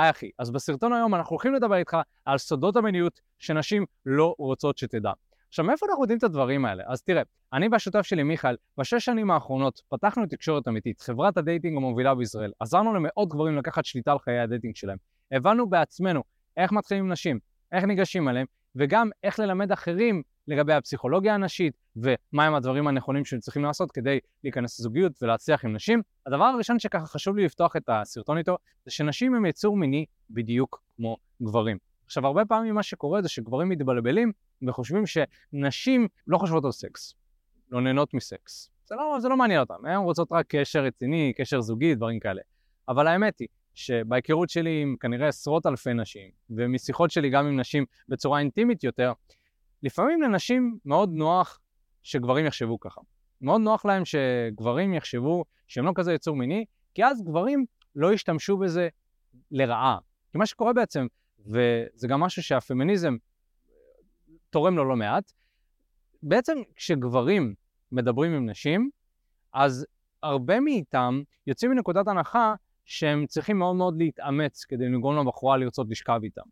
היי אחי, אז בסרטון היום אנחנו הולכים לדבר איתך על סודות המיניות שנשים לא רוצות שתדע. עכשיו, מאיפה אנחנו יודעים את הדברים האלה? אז תראה, אני והשותף שלי מיכאל, בשש שנים האחרונות פתחנו תקשורת אמיתית, חברת ה dating המובילה בישראל. עזרנו למאות גברים לקחת שליטה על חיי ה dating שלהם. הבנו בעצמנו איך מתחילים עם נשים, איך ניגשים אליהם, וגם איך ללמד אחרים לגבי הפסיכולוגיה הנשית ומהם הדברים הנכונים שהם צריכים לעשות כדי להיכנס לזוגיות ולהצליח עם נשים. הדבר הראשון שככה חשוב לי לפתוח את הסרטון איתו זה שנשים הם יצור מיני בדיוק כמו גברים. עכשיו הרבה פעמים מה שקורה זה שגברים מתבלבלים וחושבים שנשים לא חושבות על סקס, לא נהנות מסקס. זה לא, זה לא מעניין אותם, הן רוצות רק קשר רציני, קשר זוגי, דברים כאלה. אבל האמת היא שבהיכרות שלי עם כנראה עשרות אלפי נשים, ומשיחות שלי גם עם נשים בצורה אינטימית יותר, לפעמים לנשים מאוד נוח שגברים יחשבו ככה. מאוד נוח להם שגברים יחשבו שהם לא כזה יצור מיני, כי אז גברים לא ישתמשו בזה לרעה. כי מה שקורה בעצם, וזה גם משהו שהפמיניזם תורם לו לא מעט, בעצם כשגברים מדברים עם נשים, אז הרבה מאיתם יוצאים מנקודת הנחה שהם צריכים מאוד מאוד להתאמץ כדי לגרום לבחורה לרצות לשכב איתם.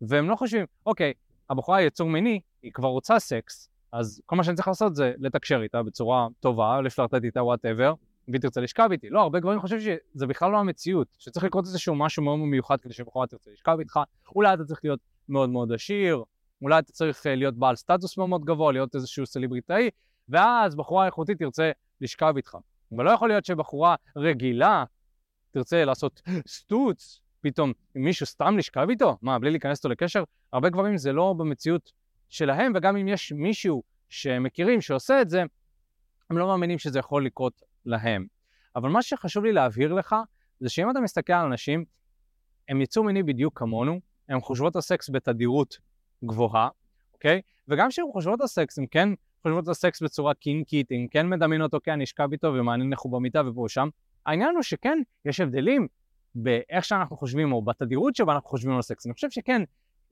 והם לא חושבים, אוקיי, הבחורה היא יצור מיני, היא כבר רוצה סקס, אז כל מה שאני צריך לעשות זה לתקשר איתה בצורה טובה, לפלרטט איתה whatever, והיא תרצה לשכב איתי. לא, הרבה גברים חושבים שזה בכלל לא המציאות, שצריך לקרות איזשהו משהו מאוד מיוחד כדי שבחורה תרצה לשכב איתך, אולי אתה צריך להיות מאוד מאוד עשיר, אולי אתה צריך אה, להיות בעל סטטוס מאוד מאוד גבוה, להיות איזשהו סלבריטאי, ואז בחורה איכותית תרצה לשכב איתך. אבל לא יכול להיות שבחורה רגילה תרצה לעשות סטוץ, פתאום מישהו סתם לשכב איתו? מה, בלי להיכנס איתו לקשר? הרבה גברים זה לא במציאות שלהם, וגם אם יש מישהו שמכירים שעושה את זה, הם לא מאמינים שזה יכול לקרות להם. אבל מה שחשוב לי להבהיר לך, זה שאם אתה מסתכל על נשים, הן יצור מיני בדיוק כמונו, הם חושבות על סקס בתדירות גבוהה, אוקיי? וגם כשהם חושבות על סקס, הם כן חושבות על סקס בצורה קינקית, הם כן מדמיינים אותו כן, נשכב איתו ומעניין איך הוא במיטה ופה ושם. העניין הוא שכן, יש הבדלים באיך שאנחנו חושבים, או בתדירות שבה אנחנו חושבים על סקס. אני חושב שכן,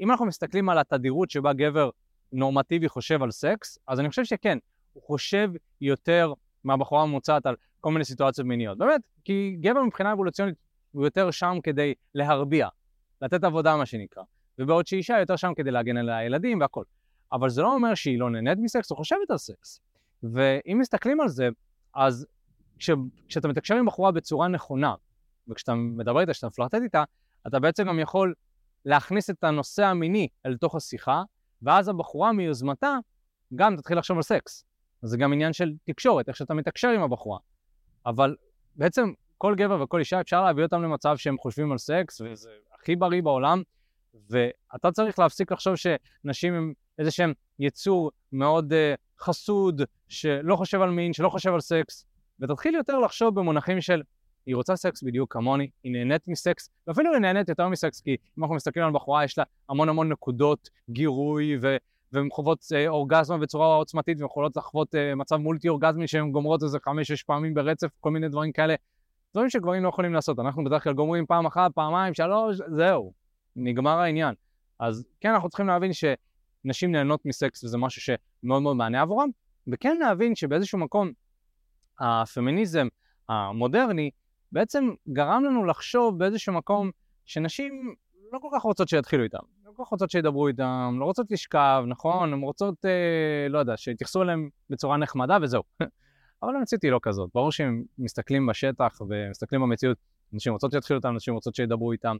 אם אנחנו מסתכלים על התדירות שבה גבר נורמטיבי חושב על סקס, אז אני חושב שכן, הוא חושב יותר מהבחורה הממוצעת על כל מיני סיטואציות מיניות. באמת, כי גבר מבחינה אבולוציונית הוא יותר שם כדי להרביע, לתת עבודה מה שנקרא. ובעוד שאישה יותר שם כדי להגן על הילדים והכל. אבל זה לא אומר שהיא לא נהנית מסקס או חושבת על סקס. ואם מסתכלים על זה, אז כש, כשאתה מתקשר עם בחורה בצורה נכונה, וכשאתה מדבר איתה, כשאתה מפלרטט איתה, אתה בעצם גם יכול להכניס את הנושא המיני אל תוך השיחה, ואז הבחורה מיוזמתה גם תתחיל לחשוב על סקס. זה גם עניין של תקשורת, איך שאתה מתקשר עם הבחורה. אבל בעצם כל גבר וכל אישה אפשר להביא אותם למצב שהם חושבים על סקס, וזה הכי בריא בעולם, ואתה צריך להפסיק לחשוב שנשים הם איזה שהם יצור מאוד uh, חסוד, שלא חושב על מין, שלא חושב על סקס, ותתחיל יותר לחשוב במונחים של היא רוצה סקס בדיוק כמוני, היא נהנית מסקס, ואפילו היא נהנית יותר מסקס, כי אם אנחנו מסתכלים על בחורה, יש לה המון המון נקודות גירוי, ו... והן חוות אה, אורגזמה בצורה עוצמתית, והן יכולות לחוות אה, מצב מולטי אורגזמי שהן גומרות איזה חמש-שש פעמים ברצף, כל מיני דברים כאלה. דברים שגברים לא יכולים לעשות. אנחנו בדרך כלל גומרים פעם אחת, פעמיים, שלוש, זהו, נגמר העניין. אז כן, אנחנו צריכים להבין שנשים נהנות מסקס וזה משהו שמאוד מאוד מענה עבורם, וכן להבין שבאיזשהו מקום הפמיניזם המודרני בעצם גרם לנו לחשוב באיזשהו מקום שנשים לא כל כך רוצות שיתחילו איתם, לא כל כך רוצות שידברו איתם, לא רוצות לשכב, נכון? הן רוצות, אה, לא יודע, שיתייחסו אליהם בצורה נחמדה וזהו. אבל המציאות היא לא כזאת. ברור שהם מסתכלים בשטח ומסתכלים במציאות, נשים רוצות שיתחילו איתם, נשים רוצות שידברו איתם.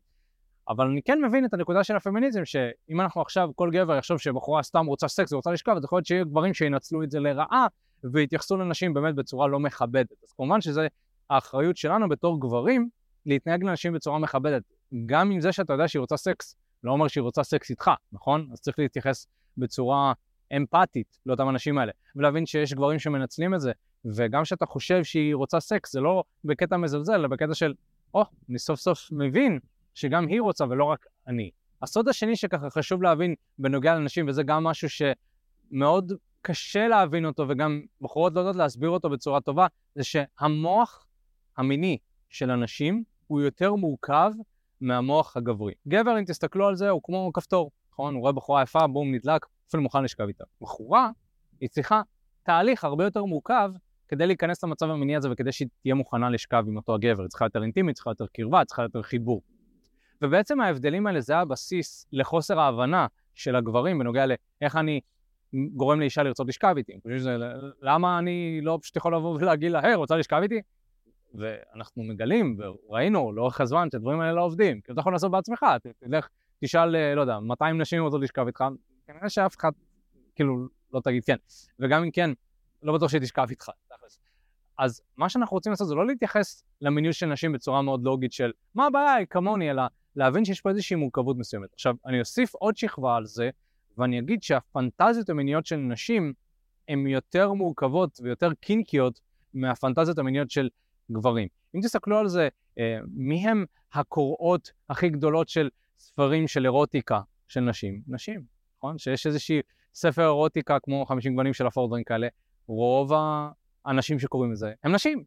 אבל אני כן מבין את הנקודה של הפמיניזם, שאם אנחנו עכשיו, כל גבר יחשוב שבחורה סתם רוצה סקס ורוצה לשכב, אז יכול להיות שיהיו גברים שינצלו את זה לרעה, ויתייחסו לנשים באמת בצורה לא מכבדת. אז כמובן שזה האחריות שלנו בתור גברים להתנהג לנשים בצורה מכבדת. גם עם זה שאתה יודע שהיא רוצה סקס, לא אומר שהיא רוצה סקס איתך, נכון? אז צריך להתייחס בצורה אמפתית לאותם אנשים האלה, ולהבין שיש גברים שמנצלים את זה, וגם כשאתה חושב שהיא רוצה סקס, זה לא בקטע מזלזל, אלא בקטע של, או, oh, אני סוף סוף מבין שגם היא רוצה ולא רק אני. הסוד השני שככה חשוב להבין בנוגע לנשים, וזה גם משהו שמאוד קשה להבין אותו, וגם בחורות לא יודעות להסביר אותו בצורה טובה, זה שהמוח המיני של אנשים הוא יותר מורכב מהמוח הגברי. גבר, אם תסתכלו על זה, הוא כמו כפתור, נכון? הוא רואה בחורה יפה, בום, נדלק, אפילו מוכן לשכב איתה. בחורה, היא צריכה תהליך הרבה יותר מורכב כדי להיכנס למצב המיני הזה וכדי שהיא תהיה מוכנה לשכב עם אותו הגבר. היא צריכה יותר אינטימית, צריכה יותר קרבה, צריכה יותר חיבור. ובעצם ההבדלים האלה זה הבסיס לחוסר ההבנה של הגברים בנוגע לאיך אני גורם לאישה לרצות לשכב איתי. שזה, למה אני לא פשוט יכול לבוא ולהגיד לה, היי, רוצה לשכב איתי? ואנחנו מגלים, וראינו לאורך הזמן שהדברים האלה לא עובדים. כי אתה יכול לעשות בעצמך, תלך, תשאל, אה, לא יודע, 200 נשים רוצות לשכב איתך, כנראה שאף אחד, כאילו, לא תגיד כן. וגם אם כן, לא בטוח שהיא תשכב איתך. אז מה שאנחנו רוצים לעשות זה לא להתייחס למיניות של נשים בצורה מאוד לוגית של מה הבעיה היא כמוני, אלא להבין שיש פה איזושהי מורכבות מסוימת. עכשיו, אני אוסיף עוד שכבה על זה, ואני אגיד שהפנטזיות המיניות של נשים הן יותר מורכבות ויותר קינקיות מהפנטזיות המיניות של גברים. אם תסתכלו על זה, אה, מי הם הקוראות הכי גדולות של ספרים של אירוטיקה של נשים? נשים, נכון? שיש איזושהי ספר אירוטיקה כמו 50 גוונים של אפור דברים כאלה, רוב האנשים שקוראים לזה הם נשים,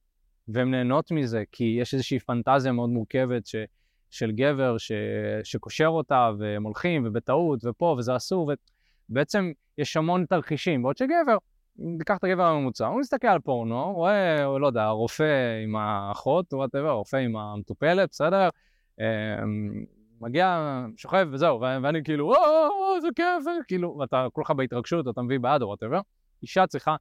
והן נהנות מזה, כי יש איזושהי פנטזיה מאוד מורכבת ש, של גבר ש, שקושר אותה, והם הולכים, ובטעות, ופה, וזה אסור, ובעצם יש המון תרחישים, בעוד שגבר, אם תיקח את הגבר הממוצע, הוא מסתכל על פורנו, רואה, לא יודע, רופא עם האחות, whatever, רופא עם המטופלת, בסדר? אמ, מגיע, שוכב וזהו, ואני כאילו, וואו, איזה כיף, כאילו, ואתה כולך בהתרגשות, אתה מביא בעד או whatever. אישה צריכה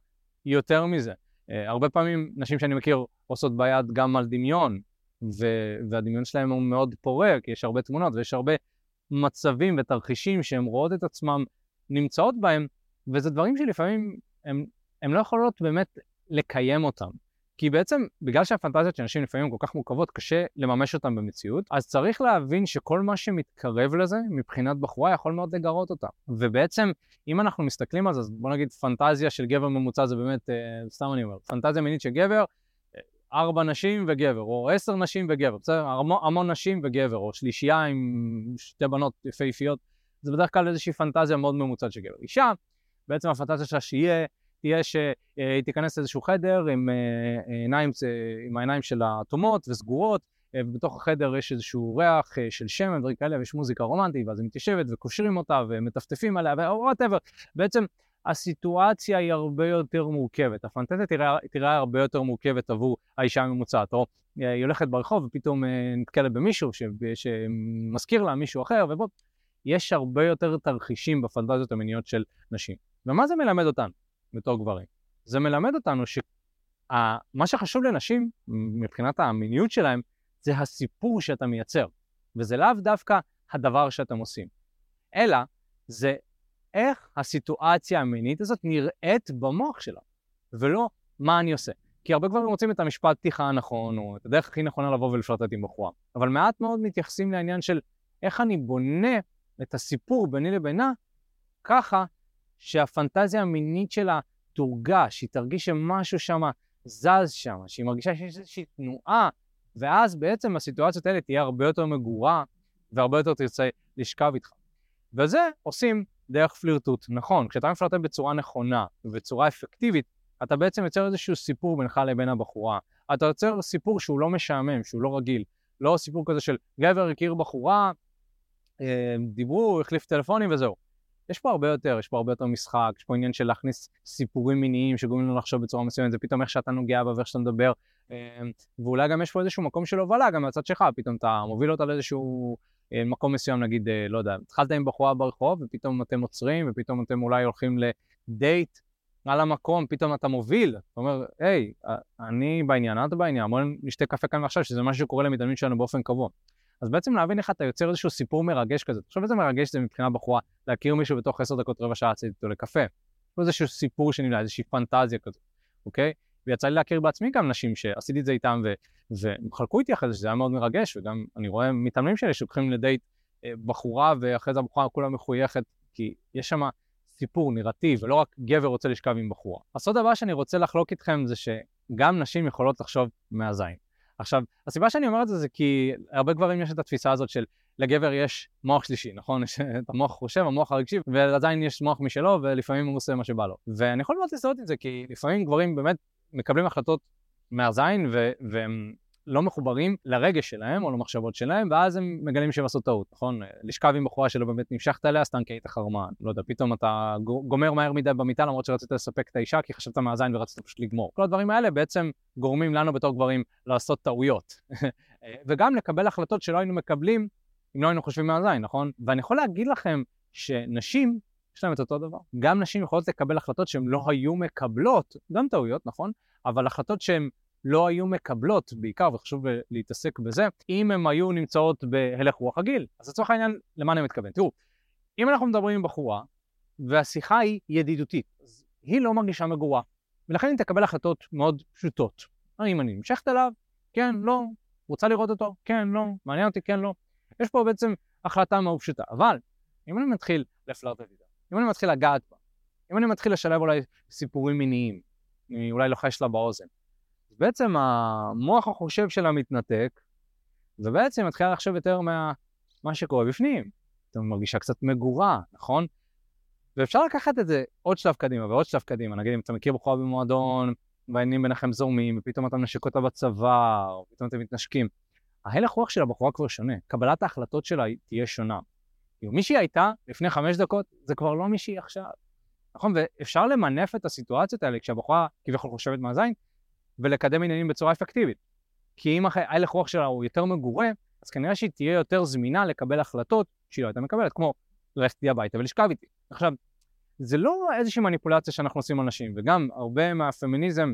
יותר מזה. Uh, הרבה פעמים נשים שאני מכיר עושות ביד גם על דמיון, ו- והדמיון שלהם הוא מאוד פורה, כי יש הרבה תמונות ויש הרבה מצבים ותרחישים שהן רואות את עצמם נמצאות בהם, וזה דברים שלפעמים הן לא יכולות באמת לקיים אותם. כי בעצם, בגלל שהפנטזיות של אנשים לפעמים כל כך מורכבות, קשה לממש אותן במציאות, אז צריך להבין שכל מה שמתקרב לזה, מבחינת בחורה, יכול מאוד לגרות אותה. ובעצם, אם אנחנו מסתכלים על זה, אז בוא נגיד פנטזיה של גבר ממוצע זה באמת, אה, סתם אני אומר, פנטזיה מינית של גבר, ארבע נשים וגבר, או עשר נשים וגבר, בסדר? המון, המון נשים וגבר, או שלישייה עם שתי בנות יפהפיות, זה בדרך כלל איזושהי פנטזיה מאוד ממוצעת של גבר. אישה, בעצם הפנטזיה שלה שיהיה תהיה שהיא תיכנס לאיזשהו חדר עם, אה, עיניים, עם העיניים שלה אטומות וסגורות, אה, ובתוך החדר יש איזשהו ריח אה, של שמן ודברים כאלה, ויש מוזיקה רומנטית, ואז היא מתיישבת וקושרים אותה ומטפטפים עליה, וואטאבר. בעצם הסיטואציה היא הרבה יותר מורכבת. הפנטזיה תראה, תראה הרבה יותר מורכבת עבור האישה הממוצעת. או היא הולכת ברחוב ופתאום נתקלת במישהו ש... שמזכיר לה מישהו אחר, ובוא, יש הרבה יותר תרחישים בפנטזיות המיניות של נשים. ומה זה מלמד אותנו? בתור גברים. זה מלמד אותנו שמה שחשוב לנשים, מבחינת המיניות שלהם, זה הסיפור שאתה מייצר, וזה לאו דווקא הדבר שאתם עושים, אלא זה איך הסיטואציה המינית הזאת נראית במוח שלה, ולא מה אני עושה. כי הרבה גברים רוצים את המשפט פתיחה הנכון, או את הדרך הכי נכונה לבוא ולפלרטט עם בחורה, אבל מעט מאוד מתייחסים לעניין של איך אני בונה את הסיפור ביני לבינה, ככה שהפנטזיה המינית שלה תורגש, היא תרגיש שמשהו שם זז שם, שהיא מרגישה שיש איזושהי תנועה, ואז בעצם הסיטואציות האלה תהיה הרבה יותר מגורה, והרבה יותר תרצה לשכב איתך. וזה עושים דרך פלירטוט. נכון, כשאתה מפלרטט בצורה נכונה ובצורה אפקטיבית, אתה בעצם יוצר איזשהו סיפור בינך לבין הבחורה. אתה יוצר סיפור שהוא לא משעמם, שהוא לא רגיל. לא סיפור כזה של גבר הכיר בחורה, אה, דיברו, החליף טלפונים וזהו. יש פה הרבה יותר, יש פה הרבה יותר משחק, יש פה עניין של להכניס סיפורים מיניים שגורמים לנו לחשוב בצורה מסוימת, זה פתאום איך שאתה נוגע בה ואיך שאתה מדבר, אמ, ואולי גם יש פה איזשהו מקום של הובלה גם מהצד שלך, פתאום אתה מוביל אותה לאיזשהו אה, מקום מסוים, נגיד, אה, לא יודע, התחלת עם בחורה ברחוב, ופתאום אתם עוצרים, ופתאום אתם אולי הולכים לדייט על המקום, פתאום אתה מוביל, אתה אומר, היי, אני בעניין, את בעניין, בוא נשתה קפה כאן ועכשיו, שזה משהו שקורה למתאמנים שלנו באופן קבוע. אז בעצם להבין איך אתה יוצר איזשהו סיפור מרגש כזה. תחשוב איזה מרגש זה מבחינה בחורה, להכיר מישהו בתוך עשר דקות, רבע שעה, לצאת איתו לקפה. איזשהו סיפור שנמלה, איזושהי פנטזיה כזאת, אוקיי? ויצא לי להכיר בעצמי גם נשים שעשיתי את זה איתם ו- והם חלקו איתי אחרי זה, שזה היה מאוד מרגש, וגם אני רואה מתאמנים שלי שלוקחים לדייט אה, בחורה, ואחרי זה הבחורה כולה מחויכת, כי יש שם סיפור, נרטיב, ולא רק גבר רוצה לשכב עם בחורה. הסוד הבא שאני רוצה לחלוק איתכם זה שגם נשים יכולות לחשוב מהזין. עכשיו, הסיבה שאני אומר את זה זה כי הרבה גברים יש את התפיסה הזאת של לגבר יש מוח שלישי, נכון? יש את המוח חושב, המוח הרגשי, ועדיין יש מוח משלו, ולפעמים הוא עושה מה שבא לו. ואני יכול מאוד לזהות את זה, כי לפעמים גברים באמת מקבלים החלטות מהזין, והם לא מחוברים לרגש שלהם או למחשבות שלהם, ואז הם מגלים שהם עשו טעות, נכון? לשכב עם בחורה שלא באמת נמשכת אליה, סתם כי היית חרמן. לא יודע, פתאום אתה גומר מהר מדי במיטה למרות שרצית לספק את האישה, כי חשבת מהזין ורצית פשוט לגמור. כל הדברים האלה בעצם גורמים לנו בתור גברים לעשות טעויות. וגם לקבל החלטות שלא היינו מקבלים אם לא היינו חושבים מהזין, נכון? ואני יכול להגיד לכם שנשים, יש להן את אותו דבר. גם נשים יכולות לקבל החלטות שהן לא היו מקבלות, גם טעויות, נכון? אבל החלטות שהן לא היו מקבלות, בעיקר, וחשוב להתעסק בזה, אם הן היו נמצאות בהלך רוח הגיל. אז לצורך העניין, למה אני מתכוון? תראו, אם אנחנו מדברים עם בחורה, והשיחה היא ידידותית, אז היא לא מרגישה מגורה, ולכן היא תקבל החלטות מאוד פשוטות. האם אני נמשכת אליו? כן, לא. רוצה לראות אותו? כן, לא. מעניין אותי? כן, לא. יש פה בעצם החלטה מאוד פשוטה. אבל אם אני מתחיל לפלרטט איתה, אם אני מתחיל לגעת בה, אם אני מתחיל לשלב אולי סיפורים מיניים, אני אולי לוחש לה באוזן, אז בעצם המוח החושב שלה מתנתק, ובעצם מתחילה לחשוב יותר מה מה שקורה בפנים. אתה מרגישה קצת מגורה, נכון? ואפשר לקחת את זה עוד שלב קדימה ועוד שלב קדימה. נגיד אם אתה מכיר בחורה במועדון, והעניינים ביניכם זורמים, ופתאום אתה מנשק אותה בצבא, או פתאום אתם מתנשקים. ההלך רוח של הבחורה כבר שונה, קבלת ההחלטות שלה תהיה שונה. כאילו, מי שהיא הייתה לפני חמש דקות, זה כבר לא מי שהיא עכשיו. נכון? ואפשר למנף את הסיטואציות האלה כשהבחורה כביכול חושבת מהזין, ולקדם עניינים בצורה אפקטיבית. כי אם ההלך רוח שלה הוא יותר מגורה, אז כנראה שהיא תהיה יותר זמינה לקבל החלטות שהיא לא הייתה מקבלת, כמו ללכת לי הביתה ולשכב איתי. עכשיו, זה לא איזושהי מניפולציה שאנחנו עושים על נשים, וגם הרבה מהפמיניזם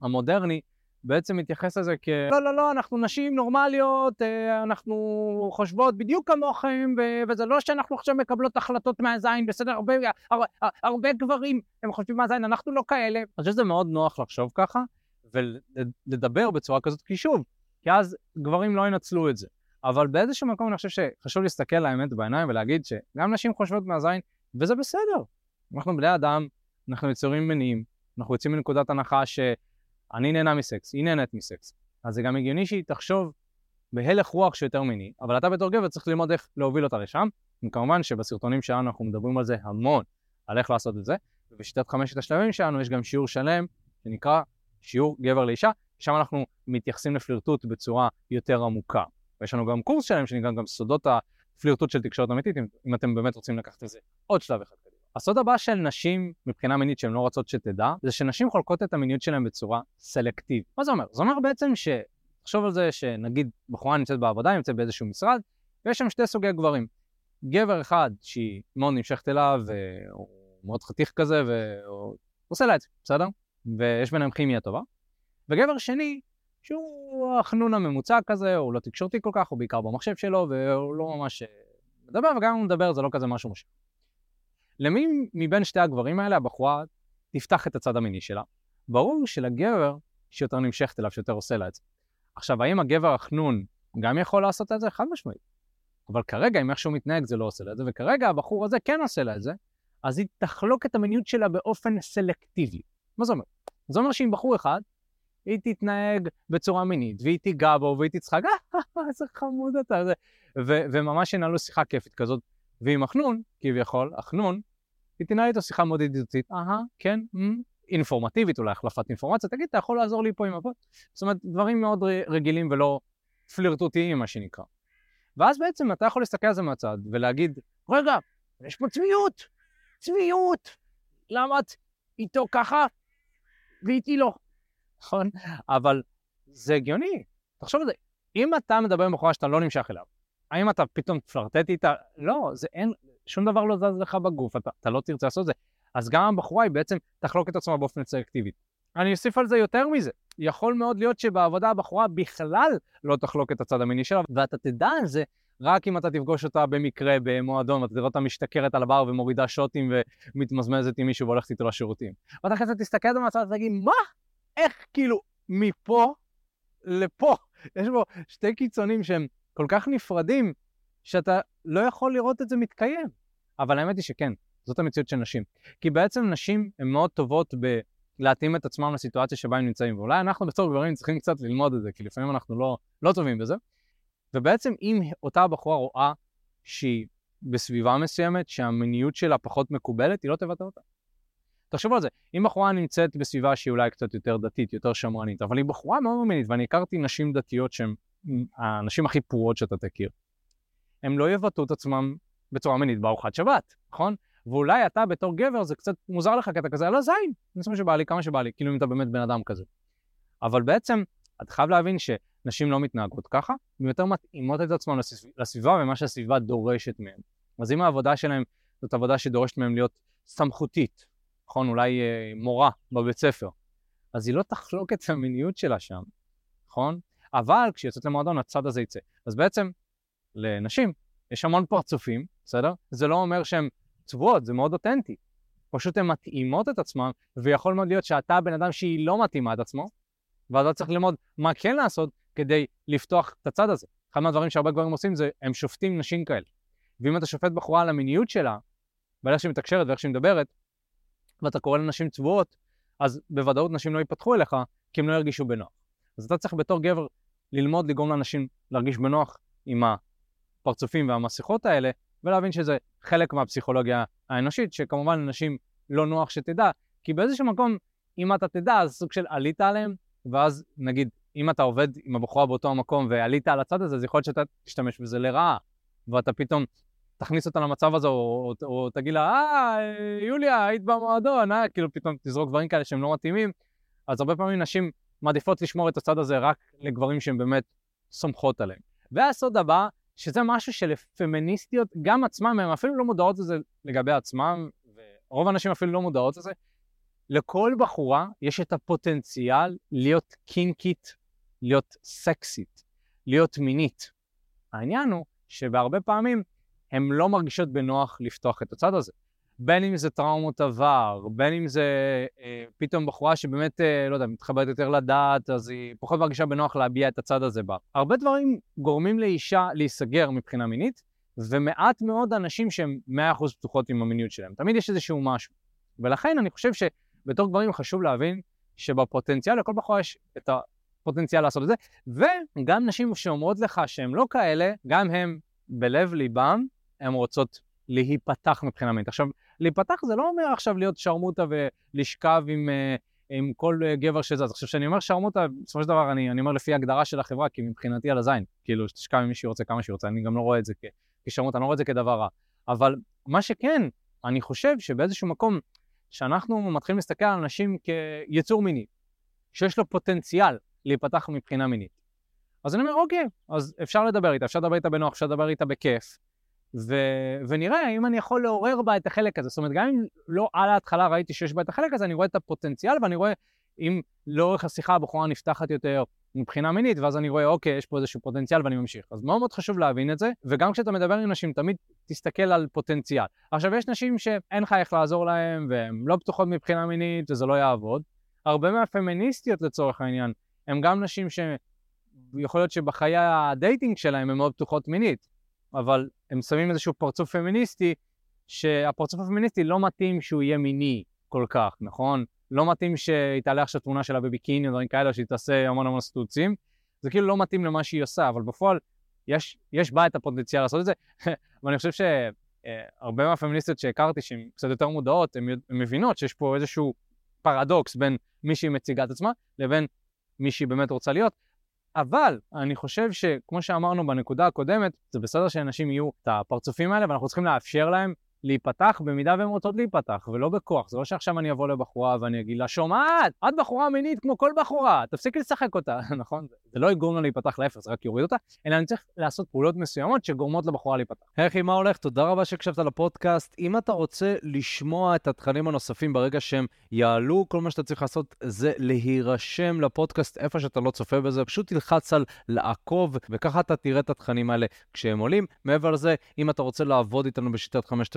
המודרני בעצם מתייחס לזה כ... לא, לא, לא, אנחנו נשים נורמליות, אה, אנחנו חושבות בדיוק כמוכם, ו- וזה לא שאנחנו עכשיו מקבלות החלטות מהזין, בסדר, הרבה, הרבה, הרבה גברים הם חושבים מהזין, אנחנו לא כאלה. אני חושב שזה מאוד נוח לחשוב ככה, ולדבר בצורה כזאת, כי שוב, כי אז גברים לא ינצלו את זה. אבל באיזשהו מקום אני חושב שחשוב להסתכל לאמת בעיניים ולהגיד שגם נשים חושבות מהזין, וזה בסדר. אנחנו בני אדם, אנחנו יצורים מניעים, אנחנו יוצאים מנקודת הנחה שאני נהנה מסקס, היא נהנית מסקס. אז זה גם הגיוני שהיא תחשוב בהלך רוח שיותר מיני, אבל אתה בתור גבר צריך ללמוד איך להוביל אותה לשם. וכמובן שבסרטונים שלנו אנחנו מדברים על זה המון, על איך לעשות את זה. ובשיטת חמשת השלבים שלנו יש גם שיעור שלם שנקרא שיעור גבר לאישה, שם אנחנו מתייחסים לפלירטוט בצורה יותר עמוקה. ויש לנו גם קורס שלם שנקרא גם סודות הפלירטוט של תקשורת אמיתית, אם, אם אתם באמת רוצים לקחת את זה עוד שלב אחד. הסוד הבא של נשים מבחינה מינית שהן לא רוצות שתדע, זה שנשים חולקות את המיניות שלהן בצורה סלקטיבית. מה זה אומר? זה אומר בעצם ש... תחשוב על זה שנגיד בחורה נמצאת בעבודה, נמצאת באיזשהו משרד, ויש שם שתי סוגי גברים. גבר אחד שהיא מאוד נמשכת אליו, והוא מאוד חתיך כזה, והוא עושה לה את זה, בסדר? ויש ביניהם כימיה טובה. וגבר שני, שהוא החנון הממוצע כזה, הוא לא תקשורתי כל כך, הוא בעיקר במחשב שלו, והוא לא ממש אה, מדבר, וגם אם הוא מדבר זה לא כזה משהו משהו. למי מבין שתי הגברים האלה הבחורה תפתח את הצד המיני שלה? ברור שלגבר שיותר נמשכת אליו, שיותר עושה לה את זה. עכשיו, האם הגבר החנון גם יכול לעשות את זה? חד משמעית. אבל כרגע, אם איכשהו מתנהג זה לא עושה לה את זה, וכרגע הבחור הזה כן עושה לה את זה, אז היא תחלוק את המיניות שלה באופן סלקטיבי. מה זה אומר? זה אומר שאם בחור אחד, היא תתנהג בצורה מינית, והיא תיגע בו, והיא תצחק, אה, איזה חמוד אתה, וממש ינהלו שיחה כיפית כזאת. ועם החנון, כביכול, החנון, היא תנהל איתו שיחה מאוד ידידותית, אהה, כן, אינפורמטיבית, אולי החלפת אינפורמציה, תגיד, אתה יכול לעזור לי פה עם אבות? זאת אומרת, דברים מאוד רגילים ולא פלירטוטיים, מה שנקרא. ואז בעצם אתה יכול להסתכל על זה מהצד ולהגיד, רגע, יש פה צביעות, צביעות, למה את איתו ככה ואיתי לא? נכון? אבל זה הגיוני, תחשוב על זה. אם אתה מדבר עם בחורה שאתה לא נמשך אליו, האם אתה פתאום תפלרטט איתה? לא, זה אין, שום דבר לא זז לך בגוף, אתה, אתה לא תרצה לעשות את זה. אז גם הבחורה היא בעצם תחלוק את עצמה באופן סלקטיבי. אני אוסיף על זה יותר מזה. יכול מאוד להיות שבעבודה הבחורה בכלל לא תחלוק את הצד המיני שלה, ואתה תדע על זה רק אם אתה תפגוש אותה במקרה במועדון, ואתה תראה אותה משתכרת על הבר ומורידה שוטים ומתמזמזת עם מישהו והולכת איתו לשירותים. ואתה כזה תסתכל על המצב ותגיד, מה? איך כאילו מפה לפה? יש בו שתי קיצונים שהם כל כך נפרדים, שאתה לא יכול לראות את זה מתקיים. אבל האמת היא שכן, זאת המציאות של נשים. כי בעצם נשים הן מאוד טובות ב... להתאים את עצמם לסיטואציה שבה הם נמצאים, ואולי אנחנו בתור גברים צריכים קצת ללמוד את זה, כי לפעמים אנחנו לא, לא טובים בזה. ובעצם אם אותה בחורה רואה שהיא בסביבה מסוימת, שהמיניות שלה פחות מקובלת, היא לא תבטא אותה. תחשבו על זה, אם בחורה נמצאת בסביבה שהיא אולי קצת יותר דתית, יותר שמרנית, אבל היא בחורה מאוד מינית, ואני הכרתי נשים דתיות שהן הנשים הכי פרועות שאתה תכיר, הם לא יבטאו את עצמם בצורה מינית בארוחת שבת, נכון? ואולי אתה בתור גבר זה קצת מוזר לך כי אתה כזה, לא זין, אני אעשה מה שבא לי, כמה שבא לי, כאילו אם אתה באמת בן אדם כזה. אבל בעצם, אתה חייב להבין נשים לא מתנהגות ככה, הן יותר מתאימות את עצמן לסביבה ומה שהסביבה דורשת מהן. אז אם העבודה שלהן זאת עבודה שדורשת מהן להיות סמכותית, נכון? אולי אה, מורה בבית ספר, אז היא לא תחלוק את המיניות שלה שם, נכון? אבל כשהיא יוצאת למועדון, הצד הזה יצא. אז בעצם, לנשים יש המון פרצופים, בסדר? זה לא אומר שהן צבועות, זה מאוד אותנטי. פשוט הן מתאימות את עצמן, ויכול מאוד להיות שאתה בן אדם שהיא לא מתאימה את עצמו, ואז אתה צריך ללמוד מה כן לעשות כדי לפתוח את הצד הזה. אחד מהדברים שהרבה גברים עושים זה, הם שופטים נשים כאלה. ואם אתה שופט בחורה על המיניות שלה, ועל איך שהיא מתקשרת ואיך שהיא מדברת, ואתה קורא לנשים צבועות, אז בוודאות נשים לא ייפתחו אליך, כי הם לא ירגישו בנוח. אז אתה צריך בתור גבר ללמוד לגרום לאנשים להרגיש בנוח עם הפרצופים והמסכות האלה, ולהבין שזה חלק מהפסיכולוגיה האנושית, שכמובן לנשים לא נוח שתדע, כי באיזשהו מקום, אם אתה תדע, אז סוג של עלית עליהם, ואז נגיד, אם אתה עובד עם הבחורה באותו המקום ועלית על הצד הזה, אז יכול להיות שאתה תשתמש בזה לרעה, ואתה פתאום תכניס אותה למצב הזה, או, או, או תגיד לה, אה, יוליה, היית במועדון, אה, כאילו פתאום תזרוק דברים כאלה שהם לא מתאימים, אז הרבה פעמים נשים מעדיפות לשמור את הצד הזה רק לגברים שהן באמת סומכות עליהם. והסוד הבא, שזה משהו שלפמיניסטיות, גם עצמם, הן אפילו לא מודעות לזה לגבי עצמם, ורוב האנשים אפילו לא מודעות לזה. לכל בחורה יש את הפוטנציאל להיות קינקית, להיות סקסית, להיות מינית. העניין הוא שבהרבה פעמים הן לא מרגישות בנוח לפתוח את הצד הזה. בין אם זה טראומות עבר, בין אם זה אה, פתאום בחורה שבאמת, אה, לא יודע, מתחברת יותר לדעת, אז היא פחות מרגישה בנוח להביע את הצד הזה בה. הרבה דברים גורמים לאישה להיסגר מבחינה מינית, ומעט מאוד אנשים שהם 100% פתוחות עם המיניות שלהם. תמיד יש איזשהו משהו. ולכן אני חושב שבתור גברים חשוב להבין שבפוטנציאל לכל בחורה יש את הפוטנציאל לעשות את זה, וגם נשים שאומרות לך שהן לא כאלה, גם הן בלב ליבם, הן רוצות להיפתח מבחינה מינית. עכשיו, להיפתח זה לא אומר עכשיו להיות שרמוטה ולשכב עם, אה, עם כל אה, גבר שזז. עכשיו, כשאני אומר שרמוטה, בסופו של דבר אני, אני אומר לפי הגדרה של החברה, כי מבחינתי על הזין, כאילו, שתשכב עם מי שרוצה כמה שרוצה, אני גם לא רואה את זה כשרמוטה, אני לא רואה את זה כדבר רע. אבל מה שכן, אני חושב שבאיזשהו מקום, שאנחנו מתחילים להסתכל על אנשים כיצור מיני, שיש לו פוטנציאל להיפתח מבחינה מינית. אז אני אומר, אוקיי, אז אפשר לדבר איתה, אפשר לדבר איתה בנוח, אפשר לדבר איתה בכיף, ו... ונראה אם אני יכול לעורר בה את החלק הזה. זאת אומרת, גם אם לא על ההתחלה ראיתי שיש בה את החלק הזה, אני רואה את הפוטנציאל ואני רואה אם לאורך השיחה הבחורה נפתחת יותר מבחינה מינית, ואז אני רואה, אוקיי, יש פה איזשהו פוטנציאל ואני ממשיך. אז מאוד מאוד חשוב להבין את זה, וגם כשאתה מדבר עם נשים, תמיד תסתכל על פוטנציאל. עכשיו, יש נשים שאין לך איך לעזור להן, והן לא פתוחות מבחינה מינית, וזה לא יעבוד. הרבה מהפמיניסטיות לצורך העניין, הן גם נשים שיכול להיות שבחיי ה dating שלהן הן מאוד פתוחות מינית. אבל הם שמים איזשהו פרצוף פמיניסטי, שהפרצוף הפמיניסטי לא מתאים שהוא יהיה מיני כל כך, נכון? לא מתאים שהיא תעלה עכשיו תמונה שלה בביקיני או דברים כאלה, שהיא תעשה המון המון סטוצים. זה כאילו לא מתאים למה שהיא עושה, אבל בפועל יש, יש בה את הפוטנציאל לעשות את זה, ואני חושב שהרבה מהפמיניסטיות שהכרתי, שהן קצת יותר מודעות, הן מבינות שיש פה איזשהו פרדוקס בין מי שהיא מציגה את עצמה לבין מי שהיא באמת רוצה להיות, אבל אני חושב שכמו שאמרנו בנקודה הקודמת, זה בסדר שאנשים יהיו את הפרצופים האלה ואנחנו צריכים לאפשר להם להיפתח במידה והן רוצות להיפתח, ולא בכוח. זה לא שעכשיו אני אבוא לבחורה ואני אגיד לה, שומעת, את בחורה מינית כמו כל בחורה, תפסיקי לשחק אותה, נכון? זה לא יגרום לה להיפתח זה רק יוריד אותה, אלא אני צריך לעשות פעולות מסוימות שגורמות לבחורה להיפתח. היי מה הולך? תודה רבה שהקשבת לפודקאסט. אם אתה רוצה לשמוע את התכנים הנוספים ברגע שהם יעלו, כל מה שאתה צריך לעשות זה להירשם לפודקאסט איפה שאתה לא צופה בזה, פשוט תלחץ על לעקוב, וככה אתה תראה את התכנים האלה כשהם עולים. מעבר לזה, אם אתה רוצה לעבוד איתנו בשיטת חמשת